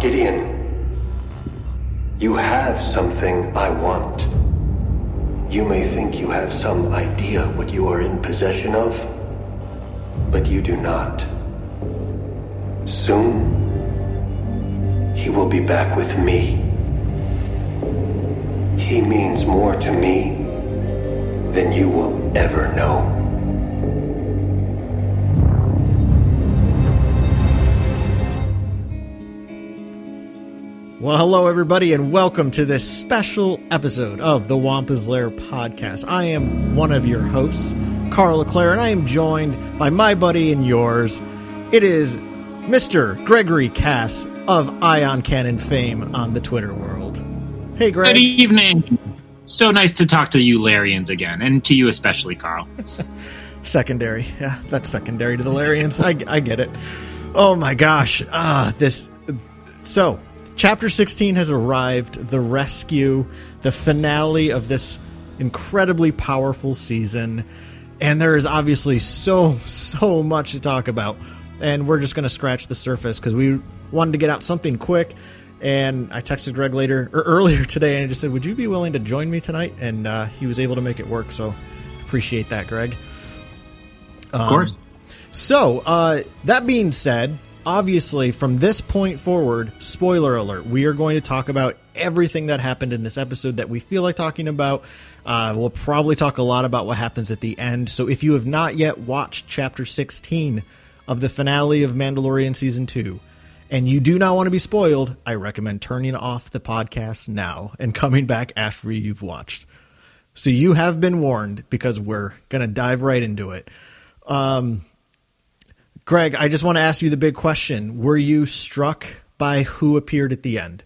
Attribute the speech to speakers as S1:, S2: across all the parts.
S1: Gideon, you have something I want. You may think you have some idea what you are in possession of, but you do not. Soon, he will be back with me. He means more to me than you will ever know.
S2: Well, hello, everybody, and welcome to this special episode of the Wampa's Lair podcast. I am one of your hosts, Karl LeClaire, and I am joined by my buddy and yours. It is Mr. Gregory Cass of Eye on Canon fame on the Twitter world. Hey, Greg.
S3: Good evening. So nice to talk to you, Lairians, again, and to you especially, Karl.
S2: secondary. Yeah, that's secondary to the Lairians. I, I get it. Oh my gosh. Ah, this. So, Chapter 16 has arrived, the rescue, the finale of this incredibly powerful season. And there is obviously so, so much to talk about. And we're just going to scratch the surface because we wanted to get out something quick. And I texted Greg later or earlier today and I just said, Would you be willing to join me tonight? And uh, he was able to make it work. So appreciate that, Greg.
S3: Um, of course.
S2: So, uh, that being said, obviously, from this point forward, spoiler alert, we are going to talk about everything that happened in this episode that we feel like talking about. Uh, we'll probably talk a lot about what happens at the end. So if you have not yet watched chapter 16 of the finale of Mandalorian season 2, and you do not want to be spoiled, I recommend turning off the podcast now and coming back after you've watched. So you have been warned because we're going to dive right into it. Um, Greg, I just want to ask you the big question. Were you struck by who appeared at the end?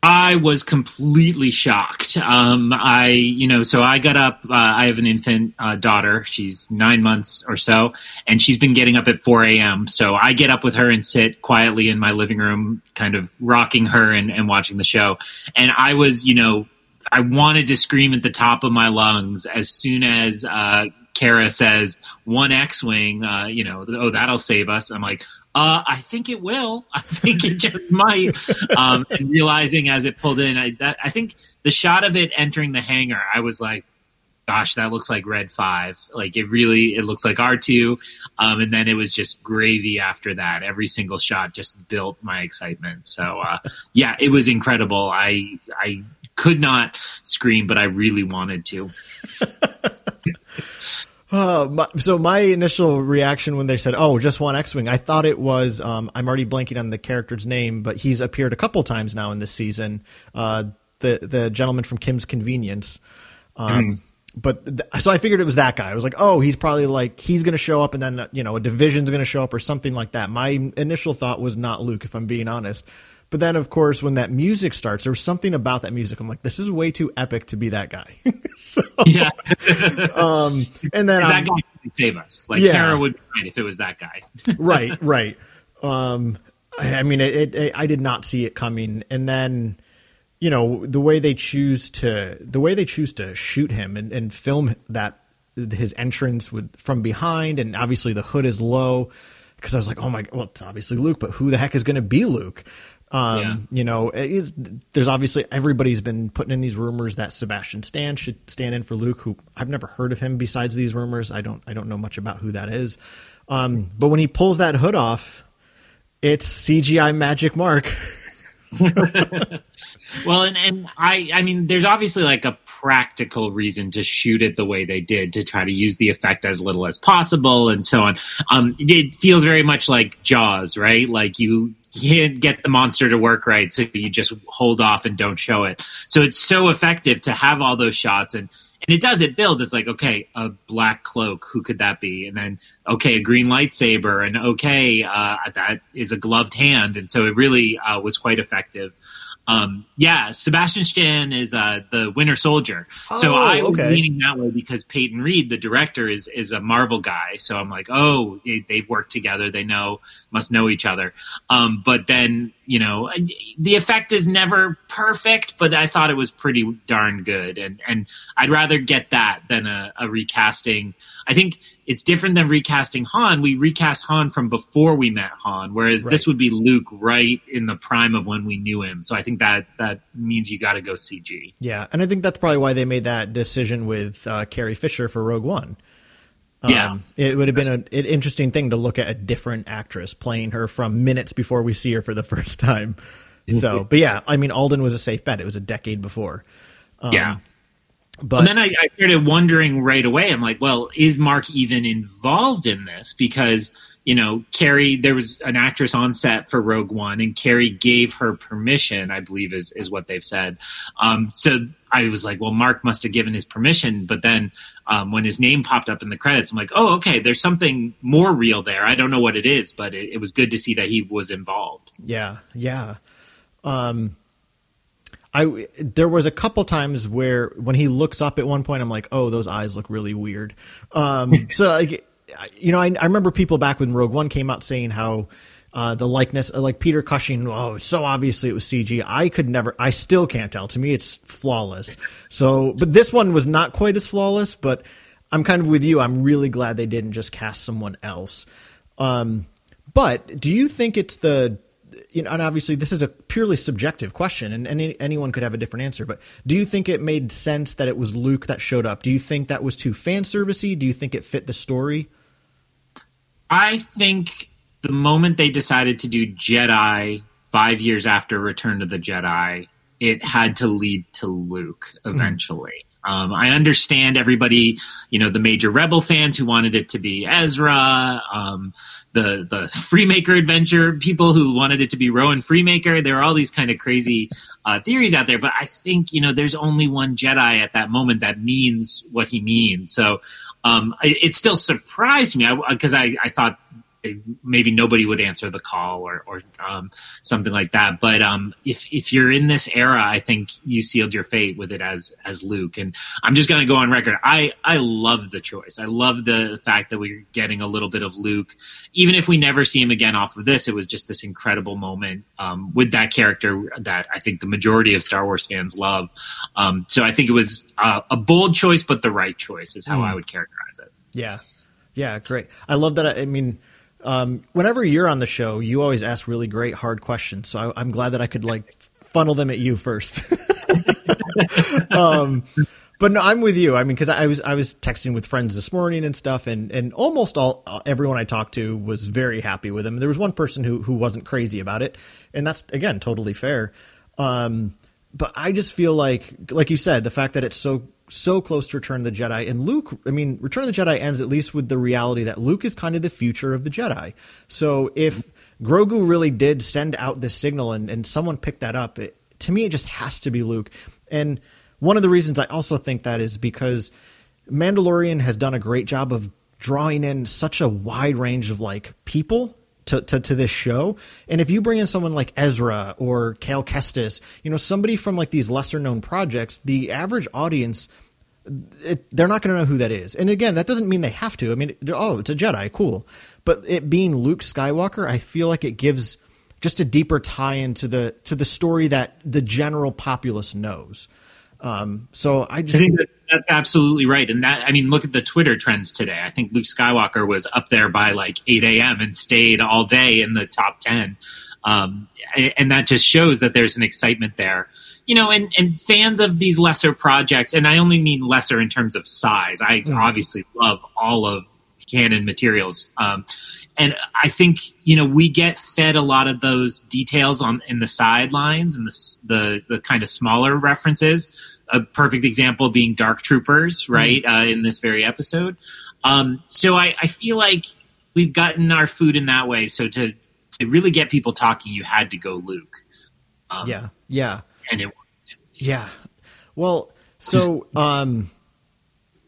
S3: I was completely shocked. Um, I, you know, so I got up. Uh, I have an infant uh, daughter. She's nine months or so, and she's been getting up at 4 a.m. So I get up with her and sit quietly in my living room, kind of rocking her and, and watching the show. And I was, you know, I wanted to scream at the top of my lungs as soon as uh, Cara says one X-wing, uh, you know, oh that'll save us. I'm like, uh, I think it will. I think it just might. Um, and realizing as it pulled in, I, that, I think the shot of it entering the hangar, I was like, gosh, that looks like Red Five. Like it really, it looks like R two. Um, and then it was just gravy after that. Every single shot just built my excitement. So uh, yeah, it was incredible. I I could not scream, but I really wanted to.
S2: Uh, my, so my initial reaction when they said, "Oh, just one X-wing," I thought it was. Um, I'm already blanking on the character's name, but he's appeared a couple times now in this season. Uh, the the gentleman from Kim's Convenience. Um, mm. But th- so I figured it was that guy. I was like, "Oh, he's probably like he's going to show up, and then you know a division's going to show up or something like that." My initial thought was not Luke, if I'm being honest. But then, of course, when that music starts, there was something about that music. I'm like, this is way too epic to be that guy. so,
S3: yeah.
S2: um, and then
S3: that guy could save us. Like yeah. Cara would be fine if it was that guy.
S2: right, right. Um, I mean, it, it, it, I did not see it coming. And then, you know, the way they choose to, the way they choose to shoot him and, and film that his entrance with from behind, and obviously the hood is low. Because I was like, oh my, god, well, it's obviously Luke, but who the heck is going to be Luke? Um, yeah. You know, there's obviously everybody's been putting in these rumors that Sebastian Stan should stand in for Luke. Who I've never heard of him besides these rumors. I don't I don't know much about who that is. Um, but when he pulls that hood off, it's CGI Magic Mark.
S3: well, and and I I mean, there's obviously like a practical reason to shoot it the way they did to try to use the effect as little as possible and so on. Um, it feels very much like Jaws, right? Like you can't get the monster to work right, so you just hold off and don't show it. So it's so effective to have all those shots and and it does it builds. It's like okay a black cloak who could that be? And then okay a green lightsaber and okay uh, that is a gloved hand. And so it really uh, was quite effective um, yeah, Sebastian Stan is uh, the Winter Soldier. Oh, so I was okay. leaning that way because Peyton Reed, the director, is is a Marvel guy. So I'm like, oh, they've worked together. They know, must know each other. Um, but then you know, the effect is never perfect, but I thought it was pretty darn good. And, and I'd rather get that than a, a recasting. I think it's different than recasting Han. We recast Han from before we met Han, whereas right. this would be Luke right in the prime of when we knew him. So I think that that means you got to go CG.
S2: Yeah, and I think that's probably why they made that decision with uh, Carrie Fisher for Rogue One.
S3: Um, yeah,
S2: it would have been a, an interesting thing to look at a different actress playing her from minutes before we see her for the first time. So, but yeah, I mean, Alden was a safe bet. It was a decade before.
S3: Um, yeah. But and then I, I started wondering right away. I'm like, well, is Mark even involved in this? Because you know, Carrie, there was an actress on set for Rogue One, and Carrie gave her permission, I believe is is what they've said. Um, so I was like, well, Mark must have given his permission. But then um, when his name popped up in the credits, I'm like, oh, okay, there's something more real there. I don't know what it is, but it, it was good to see that he was involved.
S2: Yeah, yeah. Um, I there was a couple times where when he looks up at one point, I'm like, oh, those eyes look really weird. Um, so like you know, I, I, remember people back when Rogue One came out saying how uh, the likeness, uh, like Peter Cushing, oh, so obviously it was CG. I could never, I still can't tell. To me, it's flawless. So, but this one was not quite as flawless. But I'm kind of with you. I'm really glad they didn't just cast someone else. Um, but do you think it's the you know, and obviously this is a purely subjective question, and any, anyone could have a different answer. But do you think it made sense that it was Luke that showed up? Do you think that was too fan servicey? Do you think it fit the story?
S3: I think the moment they decided to do Jedi five years after Return to the Jedi, it had to lead to Luke hmm. eventually. Um, I understand everybody, you know, the major Rebel fans who wanted it to be Ezra, um, the the Freemaker adventure people who wanted it to be Rowan Freemaker. There are all these kind of crazy uh, theories out there, but I think you know there's only one Jedi at that moment that means what he means. So um, it, it, still surprised me because I, I, I, thought maybe nobody would answer the call or, or um, something like that. But um, if if you're in this era, I think you sealed your fate with it as as Luke. And I'm just going to go on record. I I love the choice. I love the fact that we're getting a little bit of Luke, even if we never see him again off of this. It was just this incredible moment um, with that character that I think the majority of Star Wars fans love. Um, so I think it was uh, a bold choice, but the right choice is how mm. I would characterize it.
S2: Yeah. Yeah, great. I love that. I mean, um, whenever you're on the show, you always ask really great hard questions. So I, am glad that I could like funnel them at you first. um, but no, I'm with you. I mean, because I was I was texting with friends this morning and stuff, and and almost all uh, everyone I talked to was very happy with them. There was one person who who wasn't crazy about it, and that's again totally fair. Um, but I just feel like, like you said, the fact that it's so so close to Return of the Jedi. And Luke, I mean, Return of the Jedi ends at least with the reality that Luke is kind of the future of the Jedi. So if Grogu really did send out this signal and, and someone picked that up, it, to me, it just has to be Luke. And one of the reasons I also think that is because Mandalorian has done a great job of drawing in such a wide range of like people to, to, to, this show. And if you bring in someone like Ezra or Cal Kestis, you know, somebody from like these lesser known projects, the average audience, it, they're not going to know who that is. And again, that doesn't mean they have to. I mean, oh, it's a Jedi, cool. But it being Luke Skywalker, I feel like it gives just a deeper tie into the to the story that the general populace knows. Um, so I just
S3: I think that that's absolutely right. And that I mean, look at the Twitter trends today. I think Luke Skywalker was up there by like 8 a.m. and stayed all day in the top 10. Um, and that just shows that there's an excitement there. You know, and, and fans of these lesser projects, and I only mean lesser in terms of size. I mm. obviously love all of canon materials. Um, and I think you know we get fed a lot of those details on in the sidelines and the the, the kind of smaller references a perfect example being Dark Troopers, mm-hmm. right, mm-hmm. uh, in this very episode. Um, so I, I, feel like we've gotten our food in that way. So to to really get people talking, you had to go Luke.
S2: Um, yeah, yeah,
S3: and it worked.
S2: Yeah. Well, so um,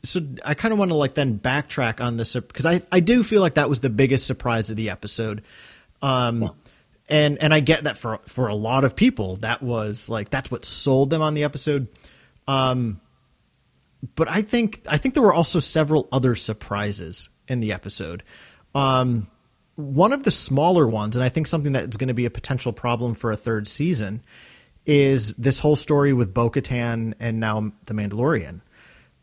S2: so I kind of want to like then backtrack on this because I I do feel like that was the biggest surprise of the episode. Um, yeah. and and I get that for for a lot of people that was like that's what sold them on the episode. Um, but I think I think there were also several other surprises in the episode. Um, one of the smaller ones, and I think something that is going to be a potential problem for a third season, is this whole story with Bo Katan and now the Mandalorian.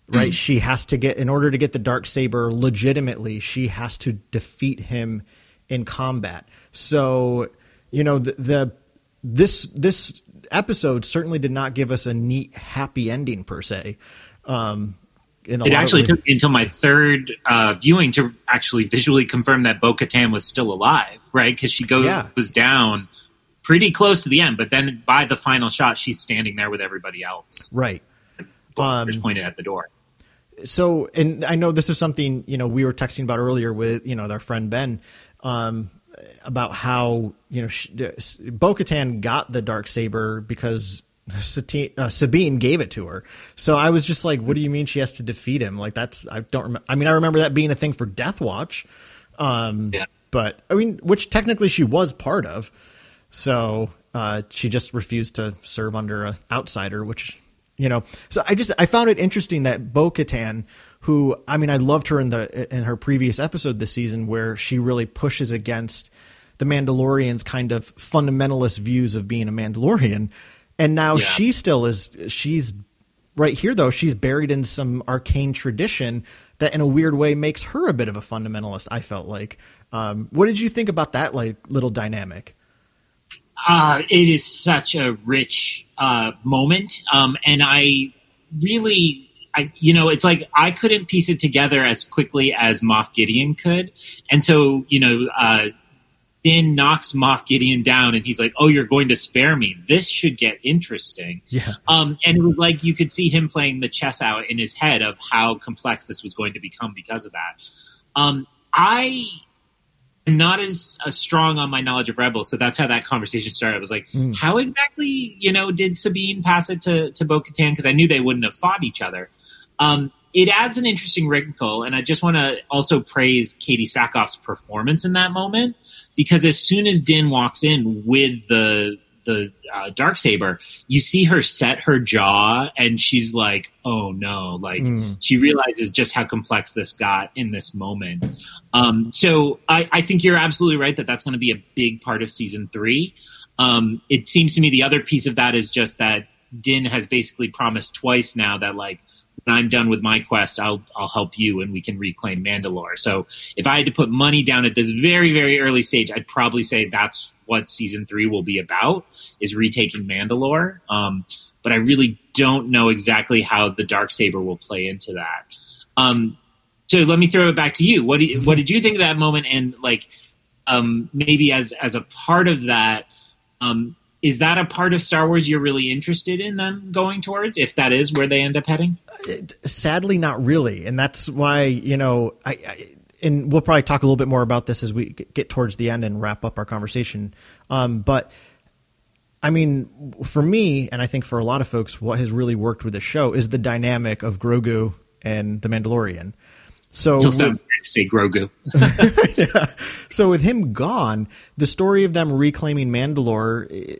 S2: Right? Mm. She has to get, in order to get the dark saber legitimately, she has to defeat him in combat. So, you know, the, the this this episode certainly did not give us a neat, happy ending per se. Um,
S3: it actually took me until my third uh, viewing to actually visually confirm that Bo Katan was still alive, right? Because she goes yeah. was down pretty close to the end, but then by the final shot, she's standing there with everybody else,
S2: right?
S3: Um, pointed at the door.
S2: So, and I know this is something you know we were texting about earlier with you know our friend Ben um, about how you know Bo Katan got the dark saber because Satine, uh, Sabine gave it to her. So I was just like, what do you mean she has to defeat him? Like that's I don't remember. I mean, I remember that being a thing for Death Watch. Um, yeah. But I mean, which technically she was part of. So uh, she just refused to serve under an outsider, which you know. So I just I found it interesting that Bo Katan, who I mean, I loved her in the in her previous episode this season where she really pushes against the Mandalorian's kind of fundamentalist views of being a Mandalorian. And now yeah. she still is she's right here though she's buried in some arcane tradition that in a weird way makes her a bit of a fundamentalist i felt like. Um, what did you think about that like little dynamic?
S3: Uh, it is such a rich uh, moment. Um, and i really I, you know, it's like I couldn't piece it together as quickly as Moff Gideon could, and so you know, uh, Din knocks Moff Gideon down, and he's like, "Oh, you're going to spare me. This should get interesting."
S2: Yeah.
S3: Um, and it was like you could see him playing the chess out in his head of how complex this was going to become because of that. Um, I am not as, as strong on my knowledge of Rebels, so that's how that conversation started. I was like, mm. "How exactly, you know, did Sabine pass it to to Bo Katan?" Because I knew they wouldn't have fought each other. Um, it adds an interesting wrinkle, and I just want to also praise Katee Sackhoff's performance in that moment because as soon as Din walks in with the the uh, dark saber, you see her set her jaw, and she's like, "Oh no!" Like mm. she realizes just how complex this got in this moment. Um, so I, I, think you're absolutely right that that's going to be a big part of season three. Um, it seems to me the other piece of that is just that Din has basically promised twice now that like when I'm done with my quest, I'll I'll help you and we can reclaim Mandalore. So if I had to put money down at this very very early stage, I'd probably say that's what season three will be about is retaking Mandalore. Um, but I really don't know exactly how the dark saber will play into that. Um, so let me throw it back to you. What do you, what did you think of that moment? And like um, maybe as as a part of that. Um, is that a part of Star Wars you're really interested in them going towards? If that is where they end up heading?
S2: Sadly, not really, and that's why you know I, I and we'll probably talk a little bit more about this as we get towards the end and wrap up our conversation. Um, but I mean, for me, and I think for a lot of folks, what has really worked with the show is the dynamic of Grogu and the Mandalorian. So
S3: with, say Grogu.
S2: yeah. So with him gone, the story of them reclaiming Mandalore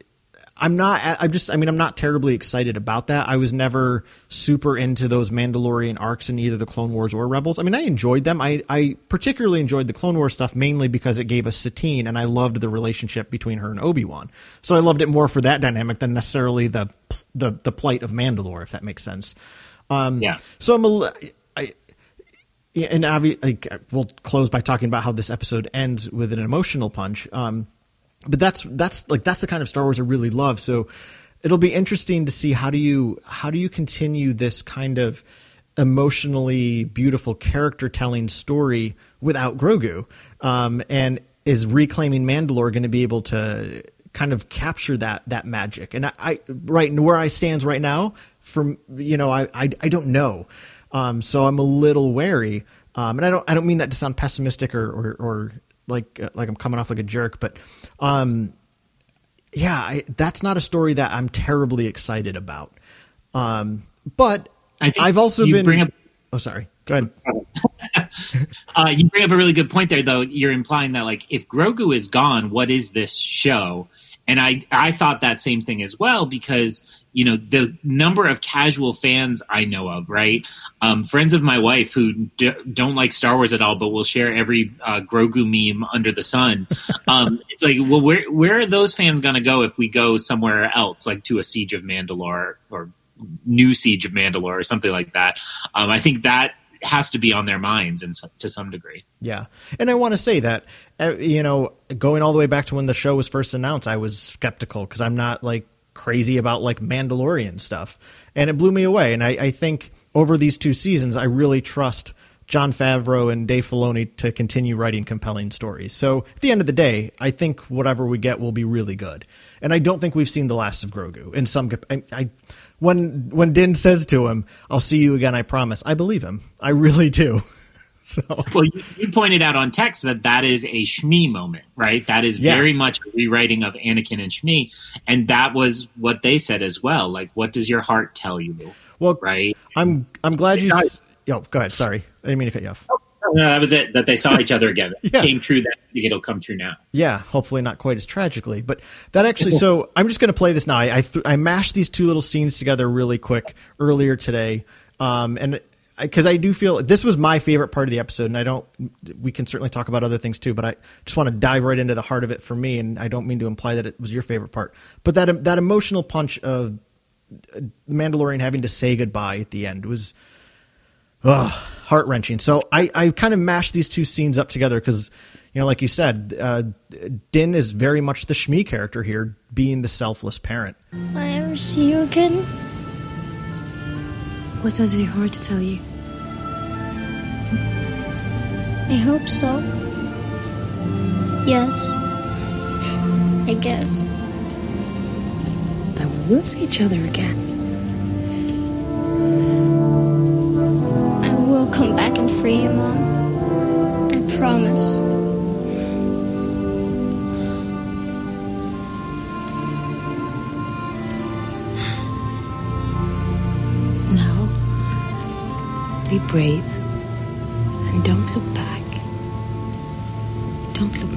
S2: I'm not. I'm just. I mean, I'm not terribly excited about that. I was never super into those Mandalorian arcs in either the Clone Wars or Rebels. I mean, I enjoyed them. I, I particularly enjoyed the Clone Wars stuff mainly because it gave us Satine, and I loved the relationship between her and Obi Wan. So I loved it more for that dynamic than necessarily the the the plight of Mandalore, if that makes sense. Um,
S3: yeah.
S2: So I'm a. I, and obvi- like, we'll close by talking about how this episode ends with an emotional punch. Um, but that's that's like that's the kind of Star Wars I really love. So it'll be interesting to see how do you how do you continue this kind of emotionally beautiful character telling story without Grogu, um, and is reclaiming Mandalore going to be able to kind of capture that that magic? And I, I right where I stands right now, from you know I I, I don't know, um, so I'm a little wary. Um, and I don't I don't mean that to sound pessimistic or, or, or like uh, like I'm coming off like a jerk, but um, yeah, I, that's not a story that I'm terribly excited about. Um, but I've also been. Up, oh, sorry. Go ahead.
S3: uh, you bring up a really good point there, though. You're implying that like if Grogu is gone, what is this show? And I I thought that same thing as well because you know the number of casual fans I know of, right? Um, friends of my wife who d- don't like Star Wars at all, but will share every uh, Grogu meme under the sun. Um, it's like, well, where where are those fans going to go if we go somewhere else, like to a Siege of Mandalore or new Siege of Mandalore or something like that? Um, I think that has to be on their minds in, to some degree.
S2: Yeah. And I want to say that, uh, you know, going all the way back to when the show was first announced, I was skeptical because I'm not like crazy about like Mandalorian stuff. And it blew me away. And I, I think over these two seasons, I really trust Jon Favreau and Dave Filoni to continue writing compelling stories. So at the end of the day, I think whatever we get will be really good. And I don't think we've seen the last of Grogu. In some, I, I when when Din says to him, "I'll see you again, I promise," I believe him. I really do. So.
S3: Well, you, you, pointed out on text that that is a Shmi moment, right? That is yeah. very much a rewriting of Anakin and Shmi, and that was what they said as well. Like, what does your heart tell you?
S2: Well,
S3: right.
S2: I'm I'm glad you. S- Yo, go ahead. Sorry, I didn't mean to cut you off.
S3: Oh, No, that was it. That they saw each other again. yeah. Came true. That it'll come true now.
S2: Yeah, hopefully not quite as tragically, but that actually. so I'm just going to play this now. I I, th- I mashed these two little scenes together really quick earlier today, um, and because I do feel this was my favorite part of the episode, and I don't. We can certainly talk about other things too, but I just want to dive right into the heart of it for me, and I don't mean to imply that it was your favorite part, but that that emotional punch of the Mandalorian having to say goodbye at the end was heart wrenching. So I I kind of mashed these two scenes up together because you know, like you said, uh, Din is very much the Shmi character here, being the selfless parent.
S4: Will I ever see you again?
S5: What does your heart tell you?
S4: I hope so. Yes. I guess.
S5: Then we will see each other again.
S4: Will come back and free you, Mom. I promise.
S5: Now, be brave and don't look back. Don't look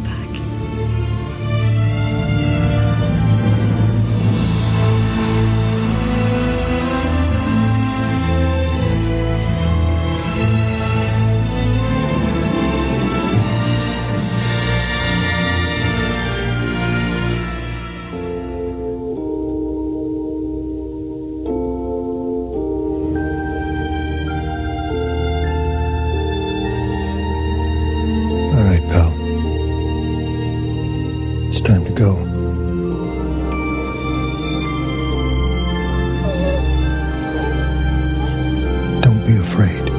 S5: back.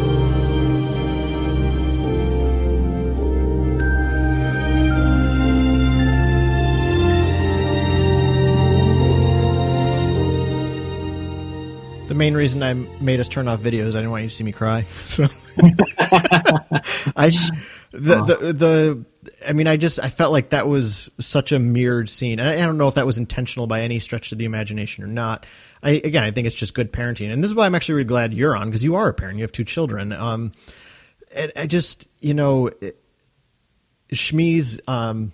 S2: main reason I made us turn off videos. I didn't want you to see me cry. So I the, the the I mean I just I felt like that was such a mirrored scene. And I, I don't know if that was intentional by any stretch of the imagination or not. I again I think it's just good parenting. And this is why I'm actually really glad you're on because you are a parent. You have two children. Um and I just, you know, it, Shmi's um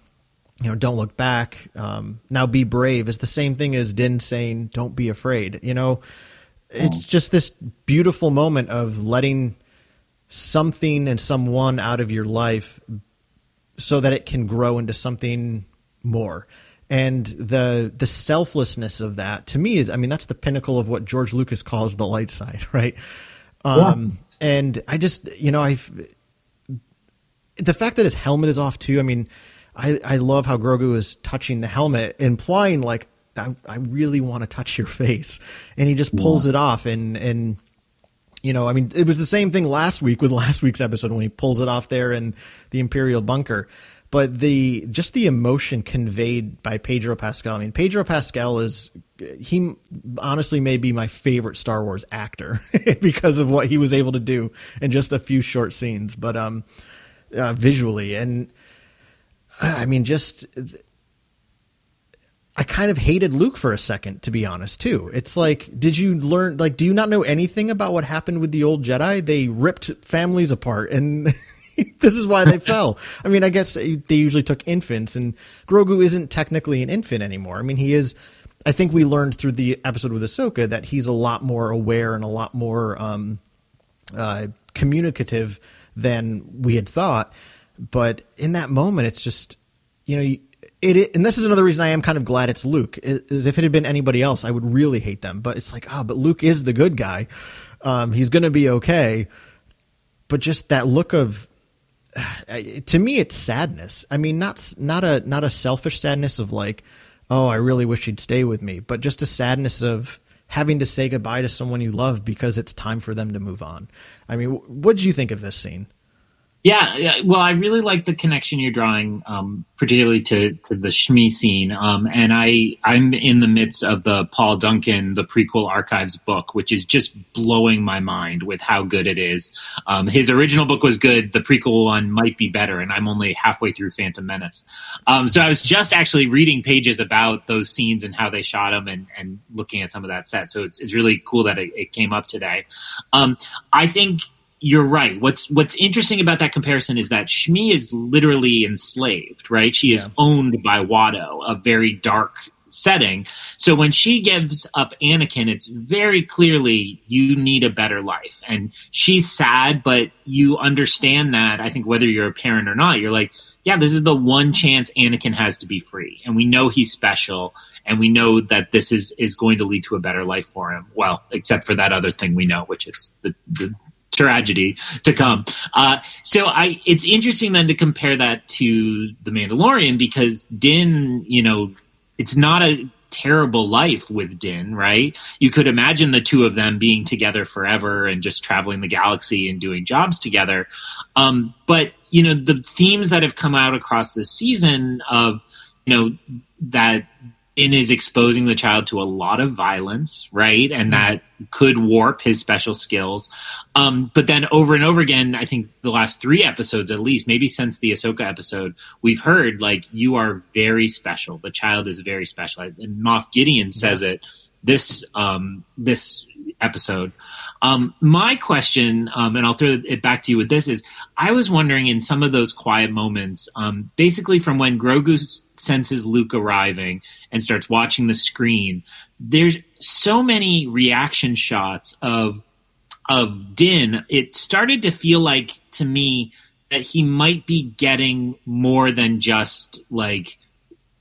S2: you know, don't look back. Um, now be brave is the same thing as Din saying, "Don't be afraid." You know, it's just this beautiful moment of letting something and someone out of your life so that it can grow into something more and the the selflessness of that to me is i mean that's the pinnacle of what george lucas calls the light side right um, yeah. and i just you know i the fact that his helmet is off too i mean i i love how grogu is touching the helmet implying like I, I really want to touch your face. And he just pulls yeah. it off and, and, you know, I mean, it was the same thing last week with last week's episode when he pulls it off there in the Imperial bunker. But the just the emotion conveyed by Pedro Pascal. I mean, Pedro Pascal is he honestly may be my favorite Star Wars actor because of what he was able to do in just a few short scenes. But um, uh, visually and I mean, just I kind of hated Luke for a second, to be honest, too. It's like, did you learn, like, do you not know anything about what happened with the old Jedi? They ripped families apart and, this is why they fell. I mean, I guess they usually took infants, and Grogu isn't technically an infant anymore. I mean, he is. I think we learned through the episode with Ahsoka that he's a lot more aware and a lot more um, uh, communicative than we had thought. But in that moment, it's just you know. It, and this is another reason I am kind of glad it's Luke. Is if it had been anybody else, I would really hate them. But it's like, oh, but Luke is the good guy. Um, he's going to be okay. But just that look of to me it's sadness i mean not not a not a selfish sadness of like oh i really wish he'd stay with me but just a sadness of having to say goodbye to someone you love because it's time for them to move on i mean what did you think of this scene
S3: yeah, yeah, well, I really like the connection you're drawing, um, particularly to, to the Shmi scene. Um, and I, I'm in the midst of the Paul Duncan, the prequel archives book, which is just blowing my mind with how good it is. Um, his original book was good. The prequel one might be better, and I'm only halfway through Phantom Menace. Um, so I was just actually reading pages about those scenes and how they shot them and, and looking at some of that set. So it's, it's really cool that it, it came up today. Um, I think you're right. What's what's interesting about that comparison is that Shmi is literally enslaved, right? She is owned by Watto, a very dark setting. So when she gives up Anakin, it's very clearly you need a better life. And she's sad, but you understand that. I think whether you're a parent or not, you're like, yeah, this is the one chance Anakin has to be free. And we know he's special and we know that this is is going to lead to a better life for him. Well, except for that other thing we know, which is the, the tragedy to come. Uh, so I, it's interesting then to compare that to the Mandalorian because Din, you know, it's not a terrible life with Din, right? You could imagine the two of them being together forever and just traveling the galaxy and doing jobs together. Um, but you know, the themes that have come out across this season of, you know, that in is exposing the child to a lot of violence, right? And mm-hmm. that could warp his special skills. Um, but then over and over again, I think the last three episodes, at least, maybe since the Ahsoka episode, we've heard like you are very special. The child is very special. And Moff Gideon says it this um, this episode. Um, my question, um, and I'll throw it back to you with this, is I was wondering in some of those quiet moments, um, basically from when Grogu senses Luke arriving and starts watching the screen, there's so many reaction shots of of Din. It started to feel like to me that he might be getting more than just like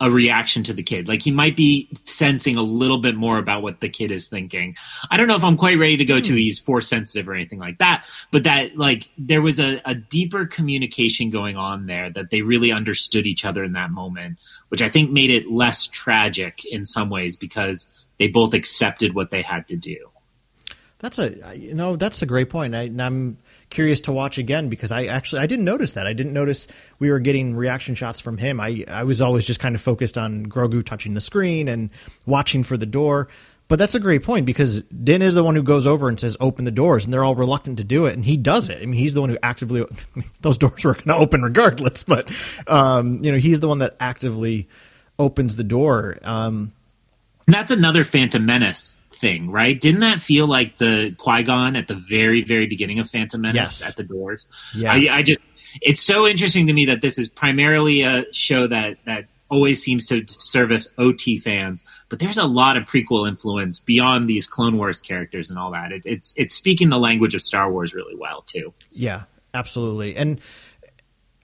S3: a reaction to the kid. Like he might be sensing a little bit more about what the kid is thinking. I don't know if I'm quite ready to go to hmm. he's force sensitive or anything like that, but that like there was a, a deeper communication going on there that they really understood each other in that moment, which I think made it less tragic in some ways because they both accepted what they had to do.
S2: That's a you know that's a great point. I, am curious to watch again because I actually I didn't notice that. I didn't notice we were getting reaction shots from him. I I was always just kind of focused on Grogu touching the screen and watching for the door. But that's a great point because Din is the one who goes over and says open the doors, and they're all reluctant to do it, and he does it. I mean, he's the one who actively those doors were going to open regardless, but um, you know he's the one that actively opens the door. Um,
S3: and that's another Phantom Menace thing, right? Didn't that feel like the Qui Gon at the very, very beginning of Phantom Menace yes. at the doors? Yeah, I, I, just it's so interesting to me that this is primarily a show that that always seems to service OT fans, but there's a lot of prequel influence beyond these Clone Wars characters and all that. It, it's it's speaking the language of Star Wars really well too.
S2: Yeah, absolutely, and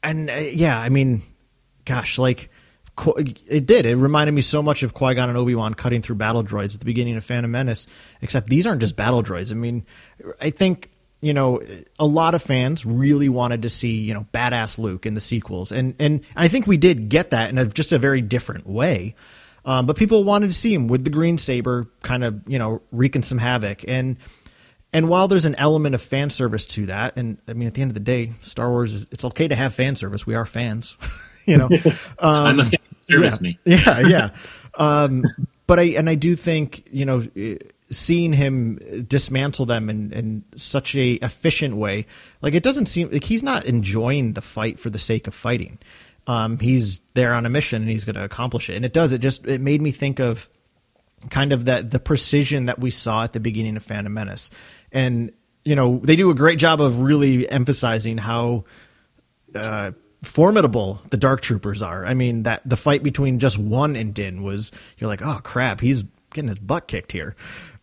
S2: and uh, yeah, I mean, gosh, like it did. It reminded me so much of Qui Gon and Obi Wan cutting through battle droids at the beginning of Phantom Menace. Except these aren't just battle droids. I mean, I think you know a lot of fans really wanted to see you know badass Luke in the sequels, and and I think we did get that in a, just a very different way. Um, but people wanted to see him with the green saber, kind of you know wreaking some havoc. And and while there's an element of fan service to that, and I mean at the end of the day, Star Wars is it's okay to have fan service. We are fans. you know,
S3: um, I'm a fan service
S2: yeah, me. yeah, yeah. Um, but I and I do think you know seeing him dismantle them in, in such a efficient way, like it doesn't seem like he's not enjoying the fight for the sake of fighting. Um, he's there on a mission and he's going to accomplish it, and it does. It just it made me think of kind of that the precision that we saw at the beginning of Phantom Menace, and you know they do a great job of really emphasizing how uh, formidable the dark troopers are. I mean that the fight between just one and Din was you're like, oh crap, he's getting his butt kicked here.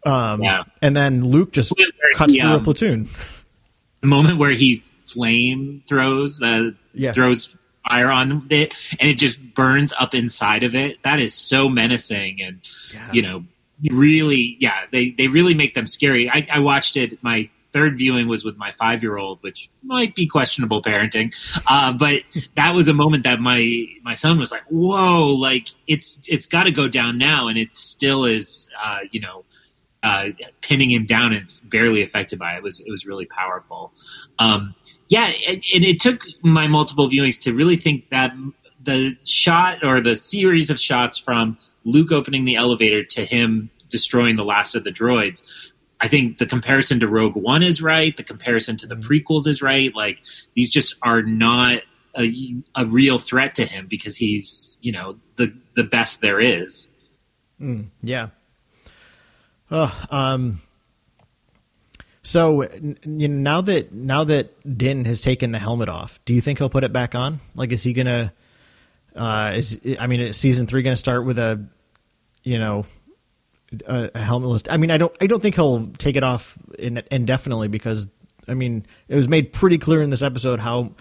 S2: Um,
S3: Yeah.
S2: And then Luke just cuts
S3: he,
S2: through a
S3: um,
S2: platoon.
S3: the moment where he flame throws uh,
S2: Yeah.
S3: throws fire on it and it just burns up inside of it that is so menacing and
S2: Yeah.
S3: you know really yeah they they really make them scary i, I watched it my third viewing was with my five year old which might be questionable parenting. Uh, but that was a moment that my my son was like whoa like it's it's got to go down now. And it still is uh, you know uh, pinning him down and barely affected by it. it was it was really powerful. Um, yeah and, and it took my multiple viewings to really think that the shot or the series of shots from luke opening the elevator to him destroying the last of the droids i think the comparison to rogue one is right the comparison to the prequels is right like these just are not a, a real threat to him because he's you know the the best there is
S2: Yeah. Oh, um. So you know, now that now that Din has taken the helmet off, do you think he'll put it back on? Like, is he gonna? Uh, is I mean, is season three gonna start with a, you know, a, helmetless? I mean, I don't I don't think he'll take it off in, indefinitely because I mean, it was made pretty clear in this episode how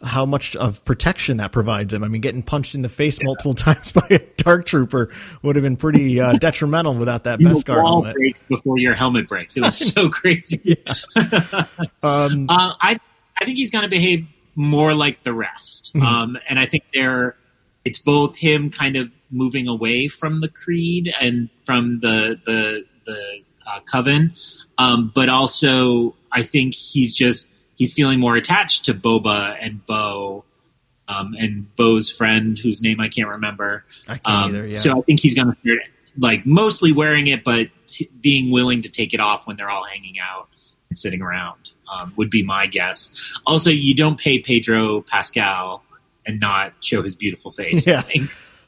S2: how much of protection that provides him. I mean, getting punched in the face multiple times by a dark trooper would have been pretty uh, detrimental without that
S3: Your
S2: Beskar helmet.
S3: breaks before your helmet breaks. It was so crazy.
S2: Um,
S3: Uh, I I think he's going to behave more like the rest,
S2: Mm-hmm.
S3: um, and I think they're it's both him kind of moving away from the creed and from the the the uh, coven, um, but also I think he's just he's feeling more attached to Boba and Bo. Um, and Bo's friend, whose name I can't remember.
S2: I can't
S3: Um,
S2: either. Yeah.
S3: So I think he's going to like mostly wearing it, but t- being willing to take it off when they're all hanging out and sitting around um, would be my guess. Also, you don't pay Pedro Pascal and not show his beautiful face.
S2: Yeah.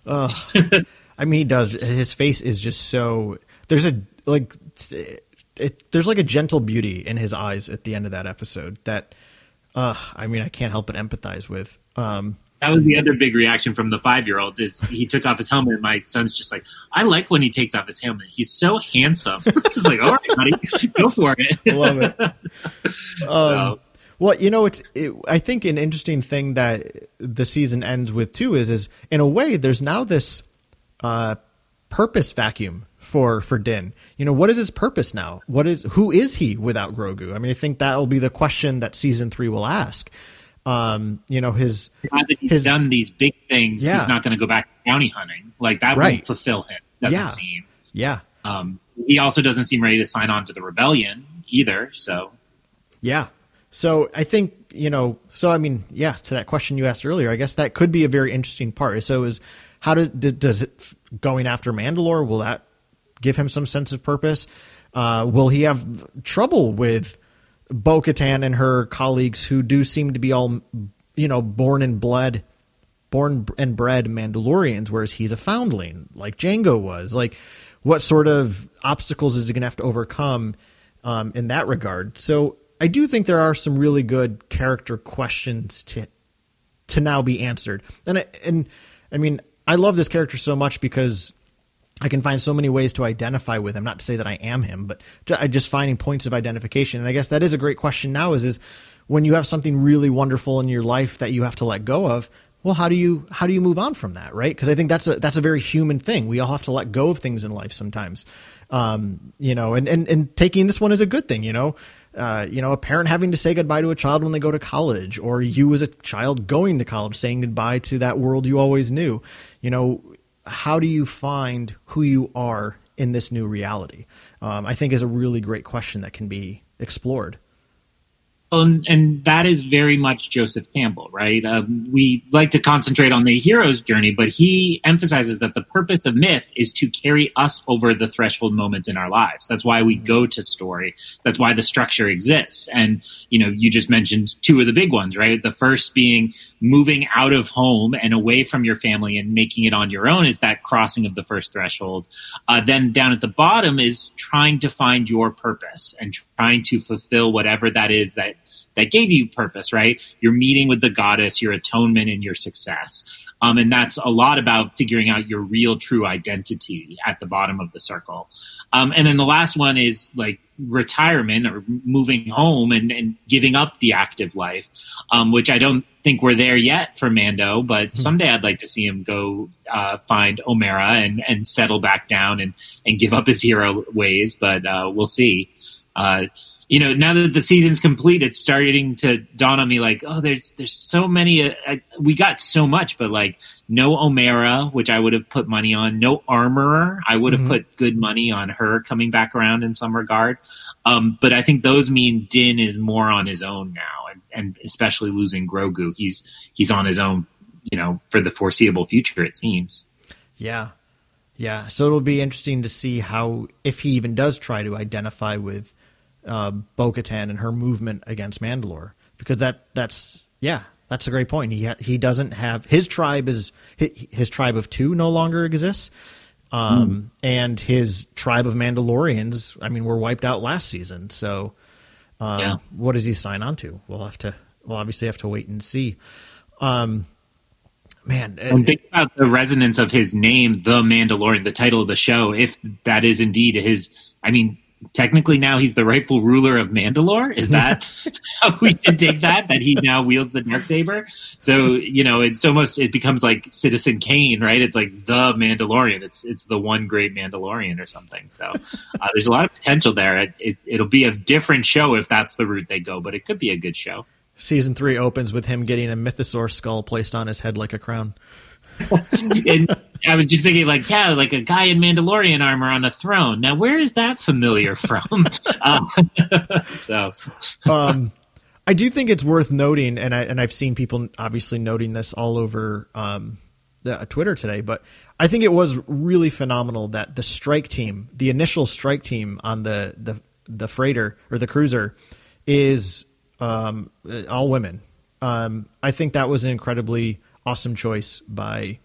S3: I.
S2: Ugh. I mean, he does. His face is just so. There's a like. It, there's like a gentle beauty in his eyes at the end of that episode that. Uh, I mean, I can't help but empathize with. Um,
S3: That was the other big reaction from the five year old is he took off his helmet. And my son's just like, I like when he takes off his helmet. He's so handsome. Was like, all right, buddy, go for it.
S2: I love it.
S3: So-
S2: Um, well, you know, it's. It, I think an interesting thing that the season ends with too is, is in a way, there's now this uh, purpose vacuum for for Din. You know, what is his purpose now? What is who is he without Grogu? I mean, I think that'll be the question that season three will ask. Um, you know, his
S3: now that he's
S2: His-
S3: done these big things,
S2: Yeah.
S3: he's not going to go back bounty hunting. Like that
S2: Right.
S3: won't fulfill him. Doesn't
S2: Yeah.
S3: seem.
S2: yeah,
S3: Um, he also doesn't seem ready to sign on to the rebellion either. So
S2: Yeah. So I think, you know, so I mean, yeah, to that question you asked earlier, I guess that could be a very interesting part. So is how does, does it going after Mandalore, will that give him some sense of purpose? Uh, will he have trouble with Bo Katan and her colleagues who do seem to be all, you know, born and bled, born and bred Mandalorians, whereas he's a foundling like Jango was? Like, what sort of obstacles is he going to have to overcome um, in that regard? So I do think there are some really good character questions to to now be answered. And I, and I mean, I love this character so much because I can find so many ways to identify with him. Not to say that I am him, but just finding points of identification. And I guess that is a great question now. Is is when you have something really wonderful in your life that you have to let go of. Well, how do you how do you move on from that, right? Because I think that's a that's a very human thing. We all have to let go of things in life sometimes, um, you know. And, and and taking this one is a good thing, you know. Uh, you know, a parent having to say goodbye to a child when they go to college, or you as a child going to college saying goodbye to that world you always knew. You know, how do you find who you are in this new reality? Um, I think is a really great question that can be explored.
S3: And, and that is very much Joseph Campbell, right? Um, we like to concentrate on the hero's journey, but he emphasizes that the purpose of myth is to carry us over the threshold moments in our lives. That's why we go to story. That's why the structure exists. And, you know, you just mentioned two of the big ones, right? The first being moving out of home and away from your family and making it on your own is that crossing of the first threshold. Uh, then down at the bottom is trying to find your purpose and trying to fulfill whatever that is that that gave you purpose, right? Your meeting with the goddess, your atonement, and your success. Um, and that's a lot about figuring out your real true identity at the bottom of the circle. Um, and then the last one is like retirement or moving home and, and giving up the active life, um, which I don't think we're there yet for Mando, but hmm. someday I'd like to see him go uh, find Omera and, and settle back down and, and give up his hero ways, but uh, we'll see. Uh, you know, now that the season's complete, it's starting to dawn on me like, oh, there's there's so many. Uh, uh, we got so much, but like no Omera, which I would have put money on. No Armorer, I would have mm-hmm. put good money on her coming back around in some regard. Um, but I think those mean Din is more on his own now, and, and especially losing Grogu, he's he's on his own, you know, for the foreseeable future. It seems.
S2: Yeah, yeah. So it'll be interesting to see how if he even does try to identify with uh, Bo-Katan and her movement against Mandalore because that that's yeah that's a great point. He ha- he doesn't have his tribe is his, his, tribe of two no longer exists, um, mm. and his tribe of Mandalorians. I mean, were wiped out last season. So, um, yeah. what does he sign on to? We'll have to. We'll obviously have to wait and see. Um, man,
S3: and think about the resonance of his name, the Mandalorian, the title of the show. If that is indeed his, I mean, technically now he's the rightful ruler of Mandalore. Is that how we should take that? That he now wields the dark saber. So you know, it's almost it becomes like Citizen Kane, right? It's like the Mandalorian. It's it's the one great Mandalorian or something. So uh, there's a lot of potential there. It, it, it'll be a different show if that's the route they go, but it could be a good show.
S2: Season three opens with him getting a mythosaur skull placed on his head like a crown.
S3: And I was just thinking, like, yeah, like a guy in Mandalorian armor on a throne. Now, where is that familiar from? um, so,
S2: um, I do think it's worth noting, and I and I've seen people obviously noting this all over um, the, uh, Twitter today, but I think it was really phenomenal that the strike team, the initial strike team on the the the freighter or the cruiser, is um, all women. Um, I think that was an incredibly awesome choice by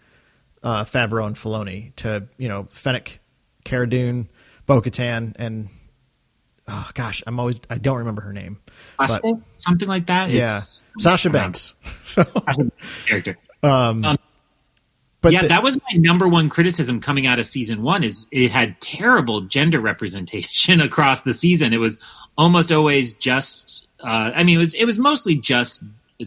S2: uh, Favreau and Filoni to you know Fennec, Cara Dune, Bo Katan, and oh gosh, I'm always I don't remember her name.
S3: But, something like that.
S2: Yeah, it's, Sasha Banks. so
S3: character. Um, um, but yeah, the, that was my number one criticism coming out of season one. Is it had terrible gender representation across the season. It was almost always just. Uh, I mean, it was it was mostly just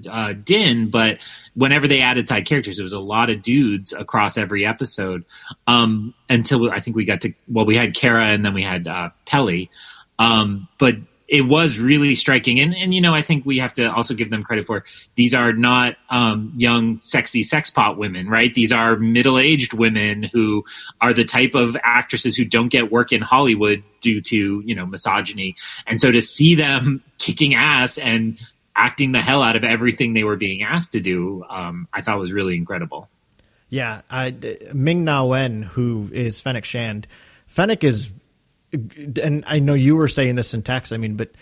S3: uh, Din, but whenever they added side characters, it was a lot of dudes across every episode. Um, until I think we got to well, we had Cara and then we had uh, Peli, um, but it was really striking. And, and you know, I think we have to also give them credit for these are not um, young, sexy sex pot women, right? These are middle aged women who are the type of actresses who don't get work in Hollywood due to you know misogyny. And so to see them kicking ass and acting the hell out of everything they were being asked to do, um, I thought was really incredible.
S2: Yeah, I, Ming Na Wen, who is Fennec Shand, Fennec is, and I know you were saying this in text. I mean, but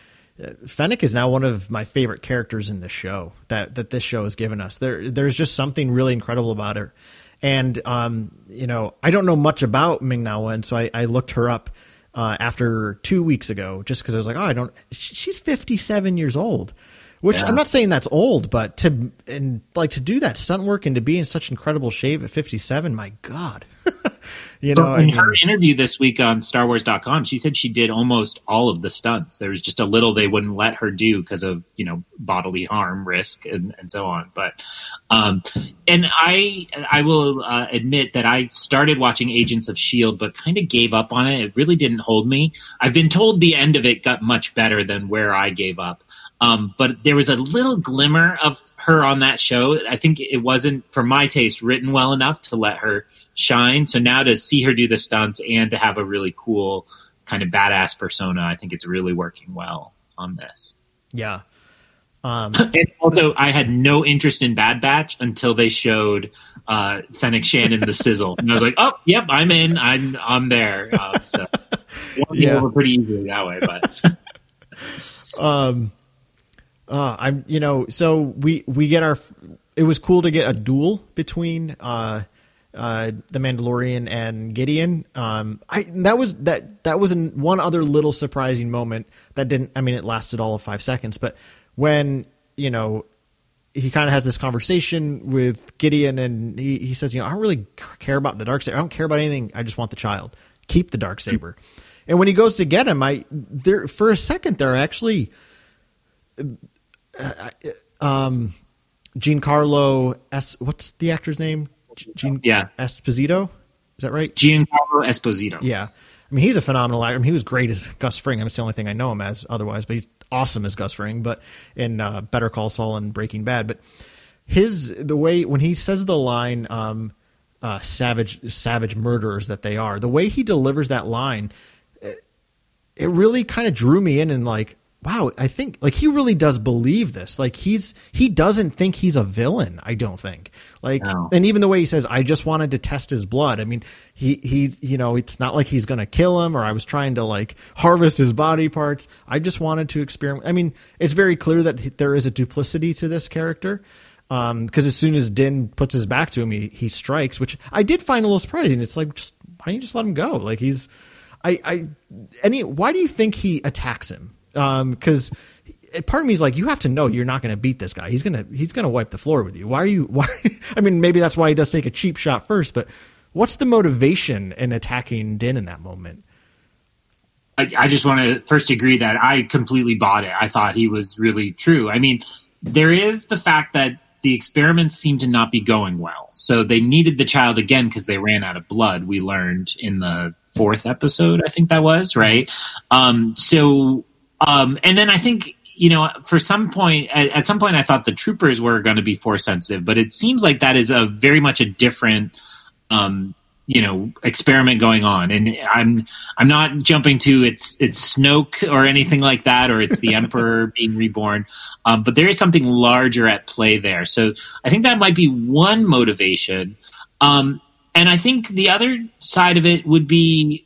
S2: uh, Fennec is now one of my favorite characters in the show that that this show has given us. There, there's just something really incredible about her, and um, you know, I don't know much about Ming Na Wen, so I, I looked her up. Uh, after two weeks ago, just because I was like, oh, I don't. She's 57 years old, which yeah. I'm not saying that's old, but to and like to do that stunt work and to be in such incredible shape at 57, my God.
S3: you know, in I mean, her interview this week on StarWars.com, she said she did almost all of the stunts. There was just a little they wouldn't let her do because of you know bodily harm risk and, and so on. But um, and I I will uh, admit that I started watching Agents of Shield, but kind of gave up on it. It really didn't hold me. I've been told the end of it got much better than where I gave up. Um, but there was a little glimmer of her on that show. I think it wasn't, for my taste, written well enough to let her shine. So now to see her do the stunts and to have a really cool kind of badass persona, I think it's really working well on this.
S2: Yeah.
S3: Um, and also, I had no interest in Bad Batch until they showed uh, Fennec Shannon the sizzle, and I was like, "Oh, yep, I'm in. I'm I'm there." Uh, so yeah, pretty easily that way, but.
S2: um, uh, I'm, you know, so we we get our. It was cool to get a duel between uh, uh, the Mandalorian and Gideon. Um, I that was that that was an, one other little surprising moment that didn't. I mean, it lasted all of five seconds, but when you know he kind of has this conversation with Gideon, and he, he says, you know, I don't really care about the dark saber. I don't care about anything. I just want the child. Keep the dark saber. And when he goes to get him, I there for a second there actually, uh, um, Giancarlo S. What's the actor's name? Gene
S3: Yeah.
S2: Esposito. Is that right?
S3: Giancarlo Esposito.
S2: Yeah. I mean, he's a phenomenal actor. I mean, he was great as Gus Fring. I mean, it's the only thing I know him as otherwise, but he's awesome as Gus Fring, but in uh, Better Call Saul and Breaking Bad. But his, the way, when he says the line, um, uh, savage, savage murderers that they are, the way he delivers that line, it, it really kind of drew me in and like, wow, I think like he really does believe this. Like he's he doesn't think he's a villain. I don't think. Like,
S3: No.
S2: and even the way he says, "I just wanted to test his blood." I mean, he he's you know, it's not like he's going to kill him or I was trying to like harvest his body parts. I just wanted to experiment. I mean, it's very clear that there is a duplicity to this character. Um, because as soon as Din puts his back to him, he, he strikes, which I did find a little surprising. It's like, just why don't you just let him go? Like he's, I, I, any, why do you think he attacks him? Um, because part of me is like, you have to know you're not going to beat this guy. He's gonna, he's gonna wipe the floor with you. Why are you? Why? I mean, maybe that's why he does take a cheap shot first. But what's the motivation in attacking Din in that moment?
S3: I, I just want to first agree that I completely bought it. I thought he was really true. I mean, there is the fact that the experiments seem to not be going well. So they needed the child again because they ran out of blood. We learned in the fourth episode, I think that was right. Um, so, um, and then I think you know, for some point, at, at some point, I thought the troopers were going to be force sensitive, but it seems like that is a very much a different um, you know experiment going on. And i'm i'm not jumping to it's it's snoke or anything like that or it's the emperor being reborn. Um, but there is something larger at play there. So i think that might be one motivation. Um, and i think the other side of it would be